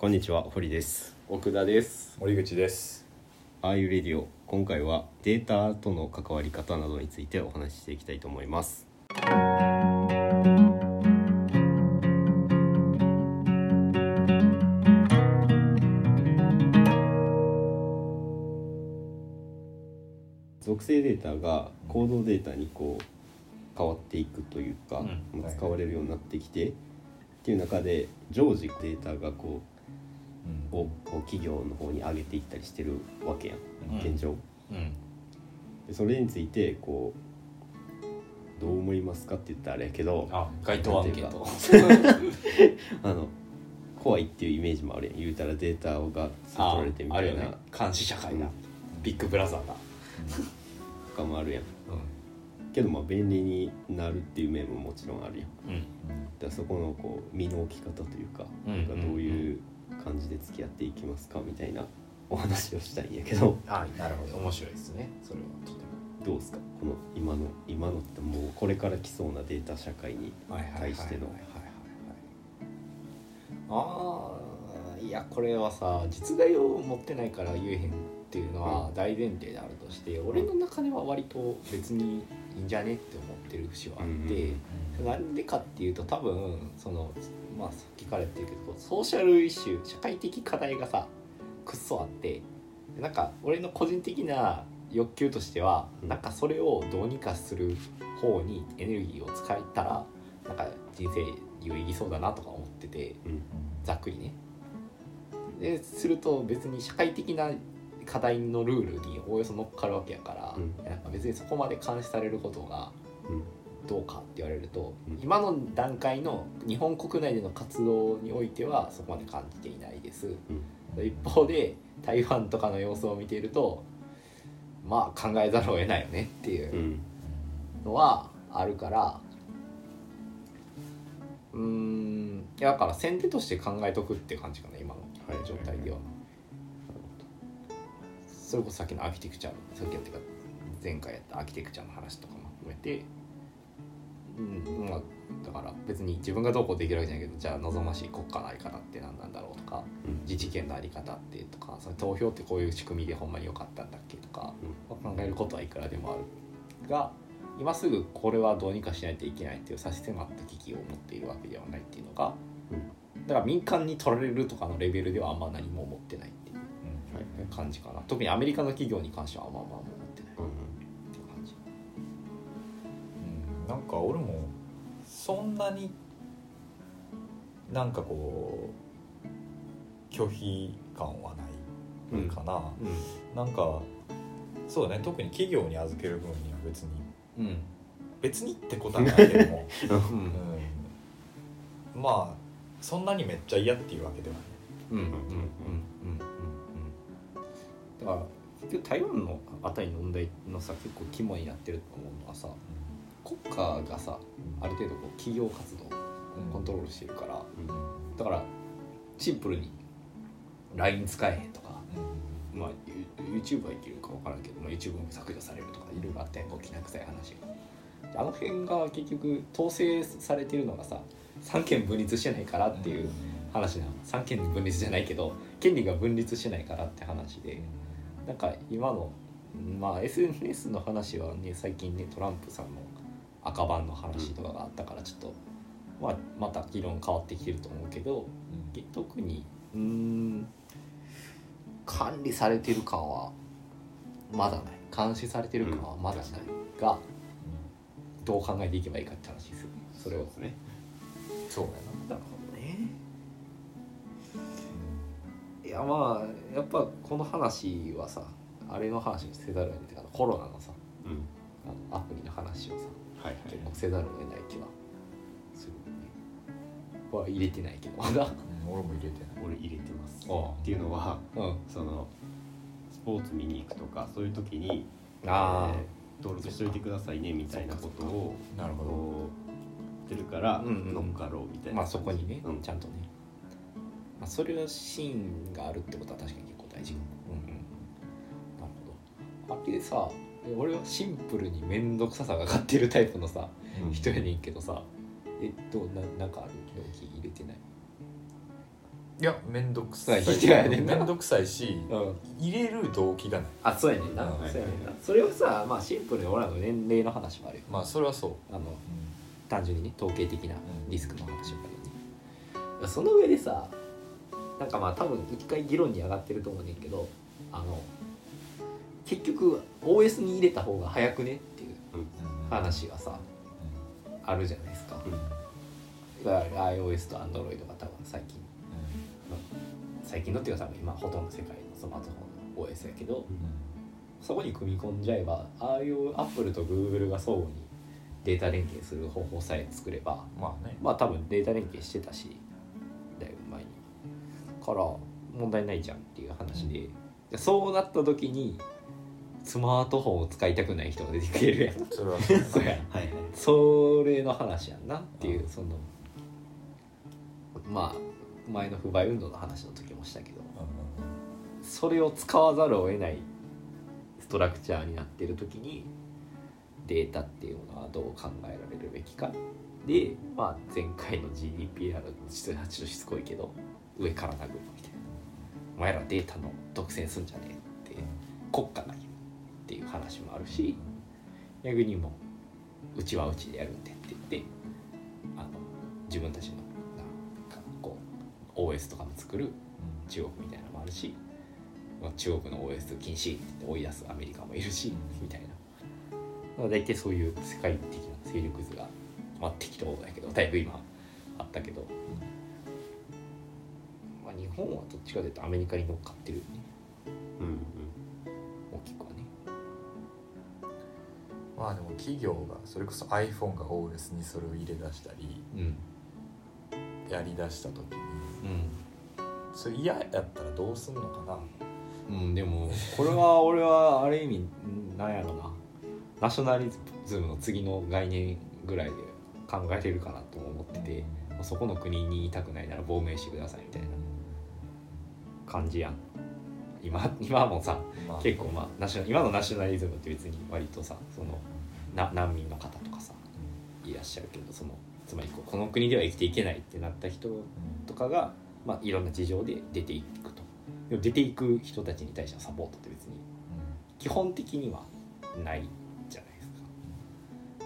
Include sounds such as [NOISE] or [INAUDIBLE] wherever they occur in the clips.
こんにちは堀です。奥田です。森口です。ああいうレディオ。今回はデータとの関わり方などについてお話ししていきたいと思います。属性データが行動データにこう変わっていくというか、うん。まあ使われるようになってきて、っていう中で常時データがこうをこう企業の方に上げていったりしてるわけやん、うん。現状。うん。でそれについてこうどう思いますかって言ったらあれやけどあ街頭アンケートあの怖いっていうイメージもあるやん。言うたらデータが取られてみたいな。あるよね。監視社会だ、うん。ビッグブラザーだ、とかもあるやん。けどまあ便利になるっていう面ももちろんあるやん。うん。うんだそこのこう身の置き方というか、うん。なんかどういう感じで付き合っていきますかみたいなお話をしたいんやけど。あなるほど。面白いですね。それはとてどうですか？この今の今のってもうこれから来そうなデータ社会に対しての。ああいやこれはさ実害を持ってないから言えへんっていうのは大前提であるとして、俺の中では割と別にいいんじゃねって思ってる節はあって、なんでかっていうと多分そのまあさっきから言ってるけどソーシャルイシュー社会的課題がさくっそあってなんか俺の個人的な欲求としては、うん。なんかそれをどうにかする方にエネルギーを使えたらなんか人生有意義そうだなとか思っててうん。ざっくりね。ですると別に社会的な課題のルールにおおよそ乗っかるわけやから、うん。なんか別にそこまで監視されることがうんどうかって言われると、うん今の段階の日本国内での活動においてはそこまで感じていないです、一方で台湾とかの様子を見ているとまあ考えざるを得ないよねっていううんのはあるからうーんいやだから先手として考えとくって感じかな今のはい。状態では、それこそさっきのアーキテクチャさっきやってか前回やったアーキテクチャの話とかも含めてうん。まあだから別に自分がどうこうできるわけじゃないけどじゃあ望ましい国家の在り方って何なんだろうとかうん。自治権の在り方ってとかその投票ってこういう仕組みでほんまに良かったんだっけとか、考えることはいくらでもあるが今すぐこれはどうにかしないといけないっていう差し迫った危機を持っているわけではないっていうのが、だから民間に取られるとかのレベルではあんま何も思ってないっていうはい。感じかな。特にアメリカの企業に関してはあんまあんま思か俺もそんなになんかこう拒否感はないかな、なんかそうだね特に企業に預ける分には別にうん。うん別にってことはないけども、[LAUGHS] うん。うん、まあそんなにめっちゃ嫌っていうわけではない。うん。うん。うん。うん。うん。うん。だから結局台湾のあたりの問題のさ結構肝になってると思うのはさ国家がさある程度こう企業活動をコントロールしてるから、だからシンプルに LINE 使えへんとか、まあ、ユ YouTube はいけるか分からんけど、まあ、YouTube も削除されるとかいろいろあってこうきな臭い話が。あの辺が結局統制されてるのがさ三権分立してないからっていう話なの。三権分立じゃないけど権利が分立してないからって話で。なんか今のまあ SNS の話はね最近ねトランプさんの赤版の話とかがあったからちょっと、まあ、また議論変わってきてると思うけど特にうーん管理されてる感はまだない。監視されてる感はまだないがどう考えていけばいいかって話ですよ。それを。ですね。そうやな。なるほどね。いやまあやっぱこの話はさあれの話にせざるを得ないっていうかコロナのさうん。あのアプリの話をさはい結構せざるを得ない気は。するねは入れてないけどまだ。うん俺も入れてない。俺入れてます。あっていうのはうん。そのスポーツ見に行くとかそういう時にあえー登録しといてくださいねみたいなことをなるほど。てるからうんうん乗っかろうみたいな。まあそこにね、うん。ちゃんとね、まあ、それのシーンがあるってことは確かに結構大事、うんうん、なるほど。あれでさ俺はシンプルに面倒くささが勝ってるタイプのさうん。人やねんけどさ。えっとななんかある？表記入れてない？いや面倒くさい。面倒くさいしうん。入れる動機がない。あそうやねんな、うん。そうやねんな。それはさまあシンプルに俺らの年齢の話もあるよ。まあそれはそう、あのう単純にね統計的なうん。リスクの話もあるよね、その上でさなんかまあ多分一回議論に上がってると思うねんけどあの結局 OS に入れた方が早くね？っていううん。話がさあるじゃないですか。うん。だから iOS と Android が多分最近。最近のっていうか多分今ほとんど世界のスマートフォンの OS やけどそこに組み込んじゃえばああいう Apple と Google が相互にデータ連携する方法さえ作ればまあね。まあ多分データ連携してたしだいぶ前に。から問題ないじゃんっていう話で。でそうなった時にスマートフォンを使いたくない人が出てくれるやん。それはそう [LAUGHS] そうや。んはいはい。それの話やんな。っていううんそのまあ前の不買運動の話の時もしたけど。それを使わざるを得ないストラクチャーになってる時にデータっていうものはどう考えられるべきか。で、まあ、前回の GDPR ちょっとしつこいけど上から殴るみたいな。お前らデータの独占すんじゃねえって。国家が話もあるし逆にもうちはうちでやるんでって言ってあの自分たちのなんかこう OS とかも作る中国みたいなのもあるし、まあ、中国の OS 禁止って言って追い出すアメリカもいるし、みたいな。まあ大体そういう世界的な勢力図が、まあ、適当だけどだいぶ今あったけど、まあ、日本はどっちかというとアメリカに乗っかってるまあでも企業がそれこそ iPhone が OS にそれを入れ出したりうん。やりだした時にうそれ嫌やったらどうすんのかな、ん、うん、でもこれは俺はある意味なんやろな。ナショナリズムの次の概念ぐらいで考えれるかなとも思ってて、そこの国にいたくないなら亡命してくださいみたいな感じやん。今今もさまあ。結構まあナショ今のナショナリズムって別に割とさそのな難民の方とかさいらっしゃるけどそのつまりこうこの国では生きていけないってなった人とかが、まあ、いろんな事情で出ていくと。でも出ていく人たちに対してのサポートって別に基本的にはないじゃないですか。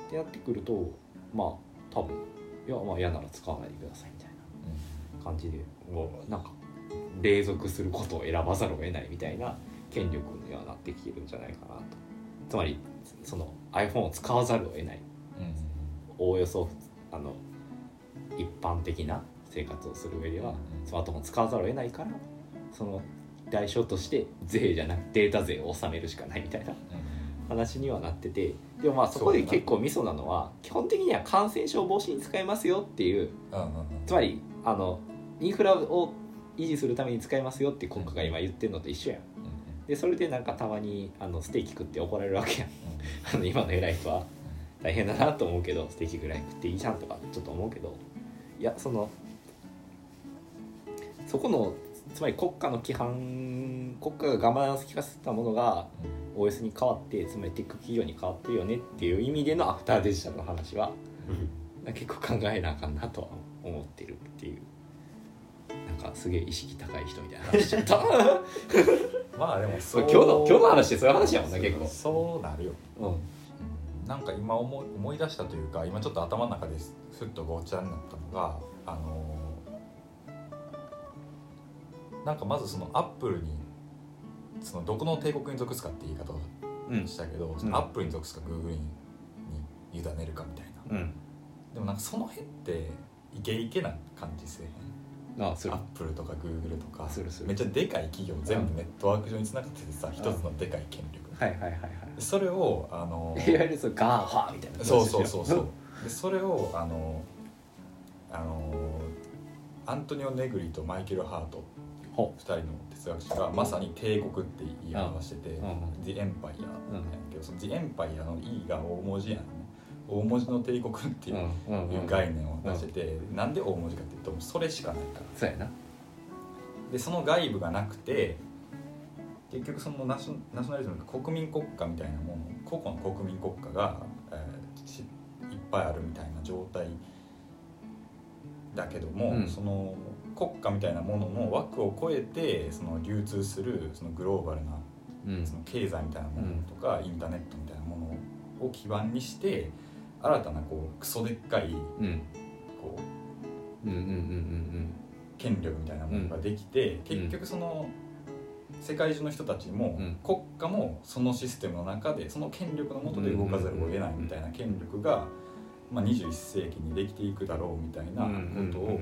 ってなってくるとまあ多分いやまあ嫌なら使わないでくださいみたいな感じでもうなんか隷属することを選ばざるを得ないみたいな権力にはなってきてるんじゃないかなと。つまりその iPhone を使わざるを得ない。おおよそあの一般的な生活をする上ではスマートフォンを使わざるを得ないからその代償として税じゃなくデータ税を納めるしかないみたいな話にはなっててでもまあそこで結構ミソなのは基本的には感染症防止に使えますよっていうつまりあのインフラを維持するために使えますよって国家が今言ってるのと一緒やん。でそれでなんかたまにあのステーキ食って怒られるわけやんあの今の偉い人は大変だなと思うけどステーキぐらい食っていいじゃんとかちょっと思うけどいやそのそこのつまり国家の規範国家がガバナンス効かせたものが OS に変わってつまりテック企業に変わってるよねっていう意味でのアフターデジタルの話は結構考えなあかんなとは思ってるっていうなんかすげえ意識高い人みたいな話しちゃったまあでもそ今日の今日の話ってそういう話やもんな結構。そうなるよ。うん。なんか今思い思い出したというか今ちょっと頭の中でふっとごちゃになったのがあのーなんかまずそのアップルにそのどこの帝国に属すかって言い方をうん。したけど、そのアップルに属すかグーグルにに委ねるかみたいな。うん。でもなんかその辺ってイケイケな感じせえへんああする。アップルとかグーグルとかするする。めっちゃでかい企業全部ネットワーク上につながっててさ一つのでかい権力はいはいはいはい。それをあのいわゆるそう GAFA みたいな。そうそうそうそう。でそれをあのあのアントニオ・ネグリとマイケル・ハート。ほ2人の哲学者がまさに帝国って言い表しててうんうん「The Empire」なんやけどその「The Empire」の「E」が大文字やん。ね大文字の帝国っていう概念を出しててなんで大文字かっていうとそれしかないから。そうやな。でその外部がなくて結局そのナショナリズム国民国家みたいなもの個々の国民国家が、えーしいっぱいあるみたいな状態だけども、うん。その国家みたいなものの枠を超えてその流通するそのグローバルなうん。その経済みたいなものとか、インターネットみたいなものを基盤にして新たなこうクソでっかいうん。こううんうんうんうん権力みたいなものができて、結局その世界中の人たちも、うん。国家もそのシステムの中でその権力の下で動かざるを得ないみたいな権力が、まあ、21世紀にできていくだろうみたいなうんことを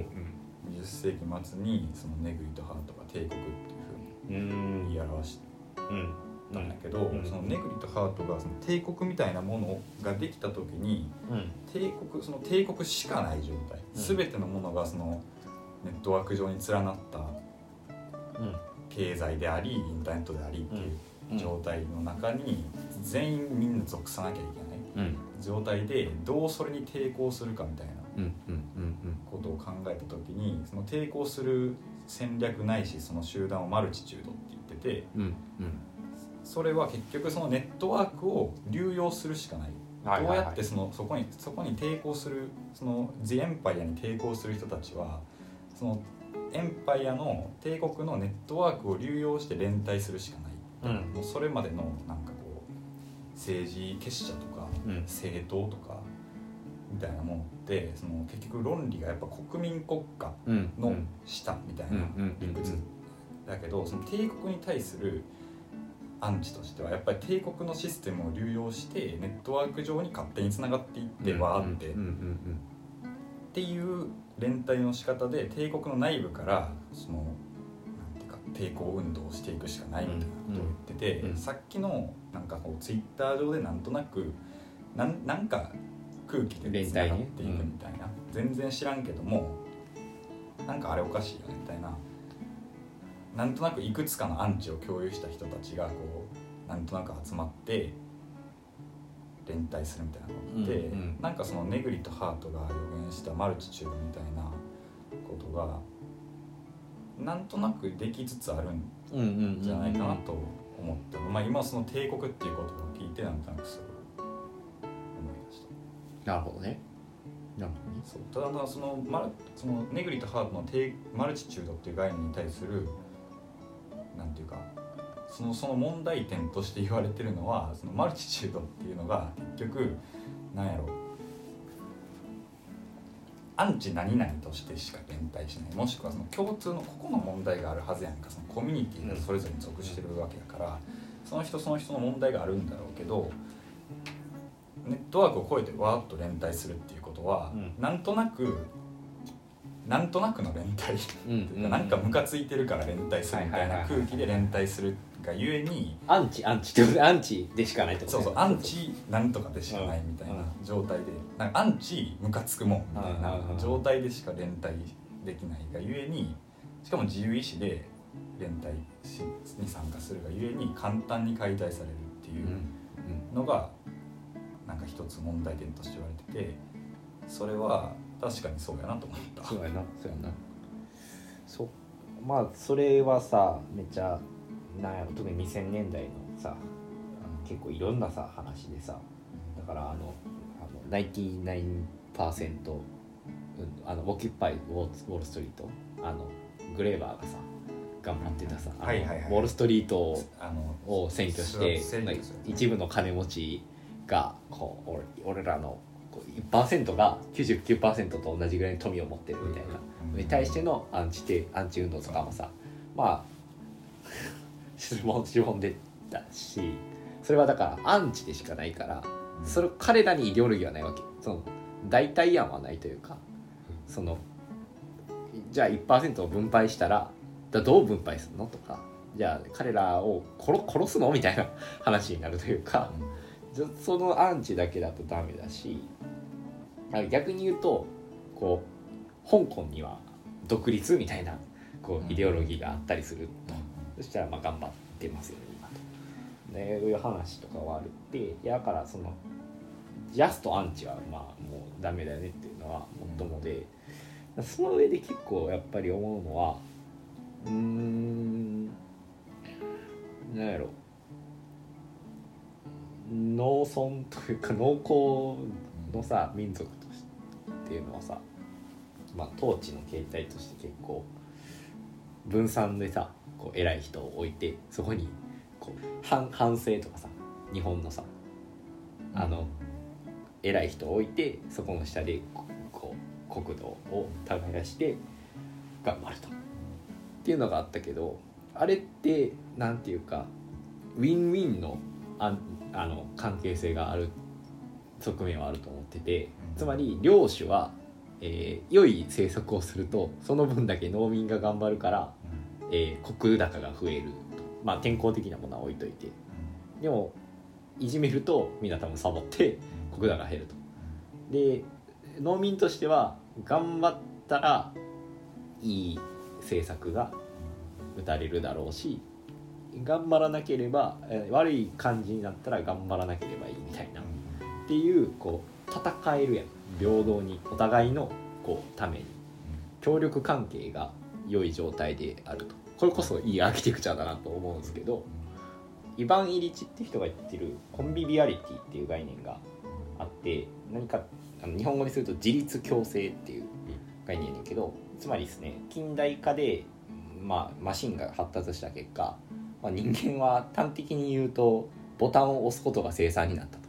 20世紀末にそのネグリとハートが帝国っていうふうにうん。言い表しうんたんだけど、うん。そのネグリとハートがその帝国みたいなものができた時にうん。帝国その帝国しかない状態、うん。全てのものがそのネットワーク上に連なったうん。経済でありインターネットでありっていう状態の中に全員みんな属さなきゃいけない。うん。状態でどうそれに抵抗するかみたいなことを考えた時にその抵抗する戦略ないしその集団をマルチチュードって言っててうん。うんそれは結局そのネットワークを流用するしかない。どうやってそのそこにそこに抵抗するその「ジ・エンパイア」に抵抗する人たちはそのエンパイアの帝国のネットワークを流用して連帯するしかない、うん。もうそれまでのなんかこう政治結社とかうん。政党とかみたいなものってその結局論理がやっぱ国民国家うん。の下みたいな理屈。だけどその帝国に対するアンチとしてはやっぱり帝国のシステムを流用してネットワーク上に勝手につながっていってわーってっていう連帯の仕方で帝国の内部からそのなんていうか抵抗運動をしていくしかないみたいなことを言ってて、うんうんさっきのなんかこうツイッター上でなんとなくなんなんか空気でつながっていくみたいな、全然知らんけどもなんかあれおかしいよねみたいななんとなくいくつかのアンチを共有した人たちがこうなんとなく集まって連帯するみたいなのって、うんうん。なんかそのネグリとハートが予言したマルチチュードみたいなことがなんとなくできつつあるんじゃないかなと思った、まあ、今その帝国っていう言葉を聞いてなんとなくそれを思い出した。なるほどね。なるほどね。そう。ただただそのマルそのネグリとハートのマルチチュードっていう概念に対するなんていうかそのその問題点として言われてるのは [LAUGHS] そのマルチチュードっていうのが結局なんやろ。アンチ何々としてしか連帯しない。もしくはその共通の個々の問題があるはずやんか。そのコミュニティがそれぞれに属してるわけだから、その人その人の問題があるんだろうけどネットワークを超えてわーっと連帯するっていうことは、うん。なんとなくなんとなくの連帯。うん。なんかムカついてるから連帯するみたいな空気で連帯するがゆえにアンチアンチ。ってことアンチでしかないってことそうそうアンチなんとかでしかないみたいな状態でなんかアンチムカつくもんみたいな状態でしか連帯できないがゆえにしかも自由意志で連帯しに参加するがゆえに簡単に解体されるっていううん。のがなんか一つ問題点として言われててそれは確かにそうやなと思った。そうやなそうやな。そうまあそれはさめっちゃなんやろ特に2000年代のさ結構いろんなさ話でさだからあのあの99%、うん、あのオキュパイウォールストリートあのグレーバーがさ頑張ってたさ、あのはいはいはい。ウォールストリートをあのを占拠して一部の金持ちがこう俺俺らの1%が99%と同じぐらいの富を持ってるみたいな、うん。に対してのアンチテアンチ運動とかもさまあ [LAUGHS] 質問質問でだしそれはだからアンチでしかないからそれ彼らにイデオロギーはないわけ。その代替案はないというかそのじゃあ1%を分配したらだどう分配するの？とかじゃあ彼らを殺殺すの？みたいな話になるというかそのアンチだけだとダメだしあ逆に言うとこう香港には独立みたいなこうイデオロギーがあったりすると、そしたらまあ頑張ってますよね今と。ね、いう話とかはあるっていやだからそのジャストアンチはまあもうダメだよねっていうのはもっともで、その上で結構やっぱり思うのはうーんなんやろ。農村というか農耕のさ民族っていうのはさ、まあ、統治の形態として結構分散でさこう偉い人を置いてそこにこう反反省とかさ日本のさあの偉い人を置いてそこの下でこう国土を耕して頑張ると。っていうのがあったけどあれってなんていうかウィンウィンのああの関係性がある側面はあると思っててつまり領主は、えー良い政策をするとその分だけ農民が頑張るから、えー国高が増えると。まあ天候的なものは置いといて。でもいじめるとみんな多分サボって国高が減ると。で農民としては頑張ったらいい政策が打たれるだろうし頑張らなければえー悪い感じになったら頑張らなければいいみたいなっていうこう戦えるやん。平等にお互いのこうために。協力関係が良い状態であると。これこそいいアーキテクチャだなと思うんですけどイヴァン・イリチって人が言ってるコンビビアリティっていう概念があって何かあの日本語にすると自立共生っていう概念やねんけどつまりですね近代化で、まあ、マシンが発達した結果、まあ、人間は端的に言うとボタンを押すことが生産になった。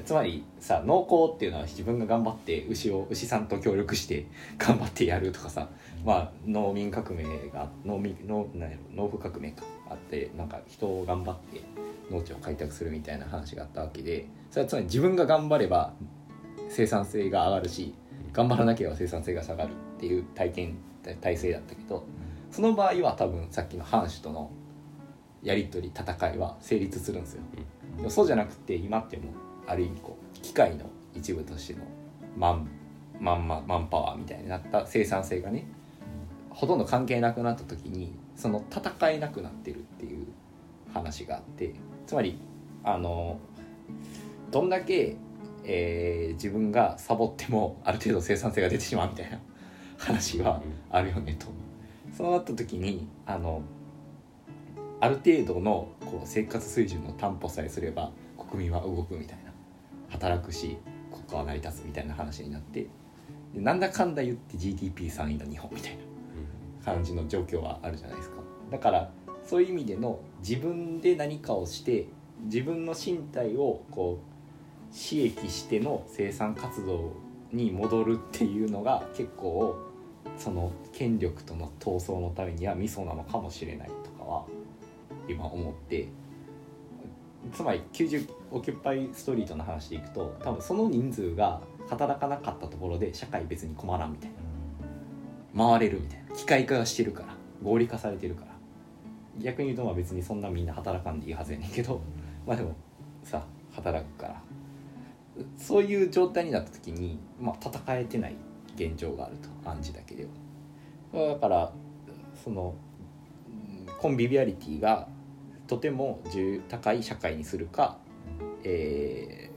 つまりさ農耕っていうのは自分が頑張って牛を牛さんと協力して頑張ってやるとかさ、まあ、農民革命が農民農なん農夫革命かあってなんか人を頑張って農地を開拓するみたいな話があったわけでそれはつまり自分が頑張れば生産性が上がるし頑張らなければ生産性が下がるっていう体験体制だったけどその場合は多分さっきの藩主とのやり取り戦いは成立するんですよ。そうじゃなくて今ってもうある意味こう機械の一部としてのマンマンママンパワーみたいになった生産性がねほとんど関係なくなった時にその戦えなくなってるっていう話があってつまりあのどんだけ、えー自分がサボってもある程度生産性が出てしまうみたいな話はあるよねと。そうなった時にあのある程度のこう生活水準の担保さえすれば国民は動くみたいな働くし国家は成り立つみたいな話になってでなんだかんだ言って GDP3 位の日本みたいな感じの状況はあるじゃないですか。だからそういう意味での自分で何かをして自分の身体をこう刺激しての生産活動に戻るっていうのが結構その権力との闘争のためにはミソなのかもしれないとかは今思ってつまり90オキュパイストリートの話でいくと多分その人数が働かなかったところで社会別に困らんみたいな。回れるみたいな。機械化してるから。合理化されてるから。逆に言うとまあ別にそんなみんな働かんでいいはずやねんけど。[LAUGHS] まあでもさ働くから。そういう状態になった時に、まあ、戦えてない現状があると。暗示だけでは。だからそのコンビビアリティがとても高い社会にするか、えー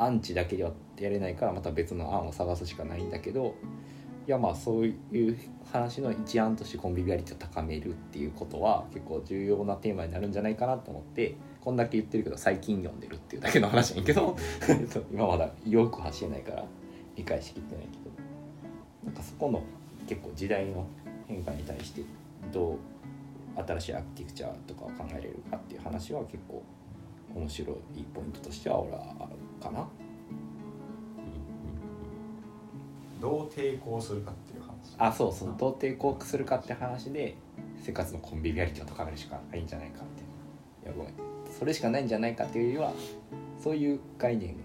アンチだけではやれないからまた別の案を探すしかないんだけどいやまあそういう話の一案としてコンビビアリティを高めるっていうことは結構重要なテーマになるんじゃないかなと思ってこんだけ言ってるけど最近読んでるっていうだけの話やんけど [LAUGHS] 今まだよく走れないから理解しきってないけどなんかそこの結構時代の変化に対してどう新しいアーキテクチャとかを考えれるかっていう話は結構面白いポイントとしては俺はあるかな。どう抵抗するかっていう話。あそうそう。どう抵抗するかって話で生活のコンビビアリティを高めるしかないんじゃないかっていやごめん。それしかないんじゃないかっていうよりはそういう概念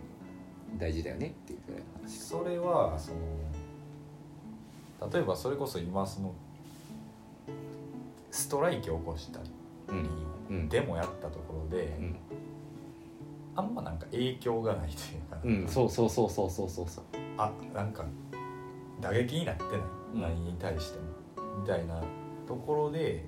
大事だよねっていうぐらいの話。それはその例えばそれこそ今そのストライキを起こしたり、うん。うん。デモやったところで、うん、あんまなんか影響がないというかうん、そうそうそうそうそうそう。そうあなんか打撃になってない、うん。何に対しても。みたいなところで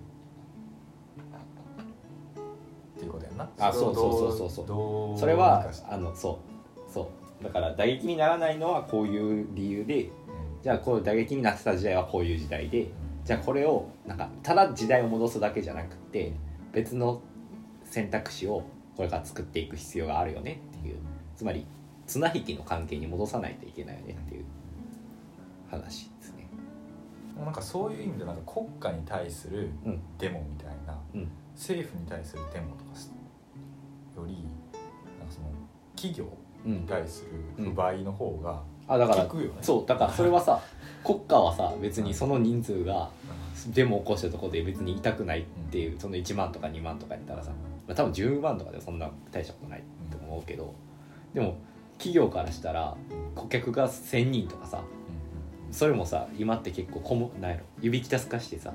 っていうことやんな。あそうそうそうそう。そうそれはあのそう。そう。だから打撃にならないのはこういう理由でうん。じゃあこう打撃になってた時代はこういう時代でじゃあこれをなんかただ時代を戻すだけじゃなくて別の選択肢をこれから作っていく必要があるよねっていう。つまり綱引きの関係に戻さないといけないよねっていう話ですね。もうなんかそういう意味でなんか国家に対するうん。デモみたいな、うん。政府に対するデモとかすよりなんかその企業うん。に対する不買の方があだからね、そうだからそれはさ国家はさ別にその人数がデモ起こしたところで別に痛くないっていうその1万とか2万とかやったらさ、まあ、多分10万とかでそんな大したことないと思うけどでも企業からしたら顧客が1,000人とかさそれもさ今って結構こもなんやろ指きたすかしてさ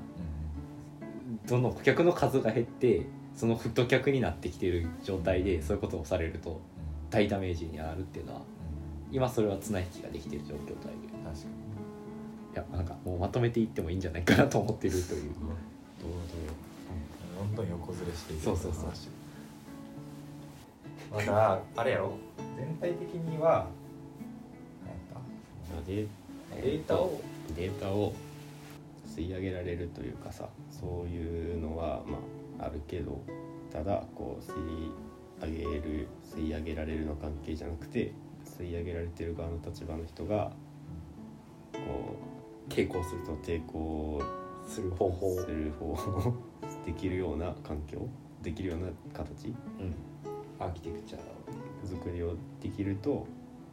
どんどん顧客の数が減ってその太客になってきてる状態でそういうことをされると大ダメージになるっていうのは今それは綱引きができてる状況だよね確かにいやなんかもうまとめていってもいいんじゃないかなと思ってるという。どんどん横ずれしていくそうそうそう。話だ。あれやろ？全体的にはデータを？データを吸い上げられるというかさそういうのはまああるけどただこう吸い上げる吸い上げられるの関係じゃなくて吸い上げられてる側の立場の人がこ抵抗するうと抵抗する方法する方法できるような環境できるような形うん。アーキテクチャー作りをできると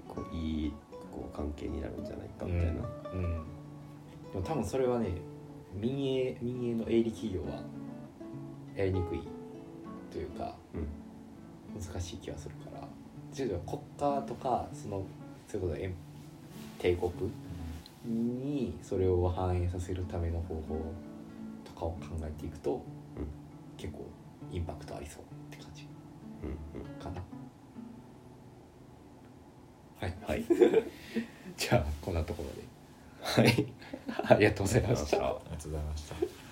こういいこう関係になるんじゃないかみたいな、うん。でも多分それはね民営民営の営利企業はやりにくいというかうん。難しい気がするから国家とかそのそういうことで帝国にそれを反映させるための方法とかを考えていくと、うん結構インパクトありそうって感じかな。はい。はい。[LAUGHS] じゃあこんなところで。はい。ありがとうございました。ありがとうございました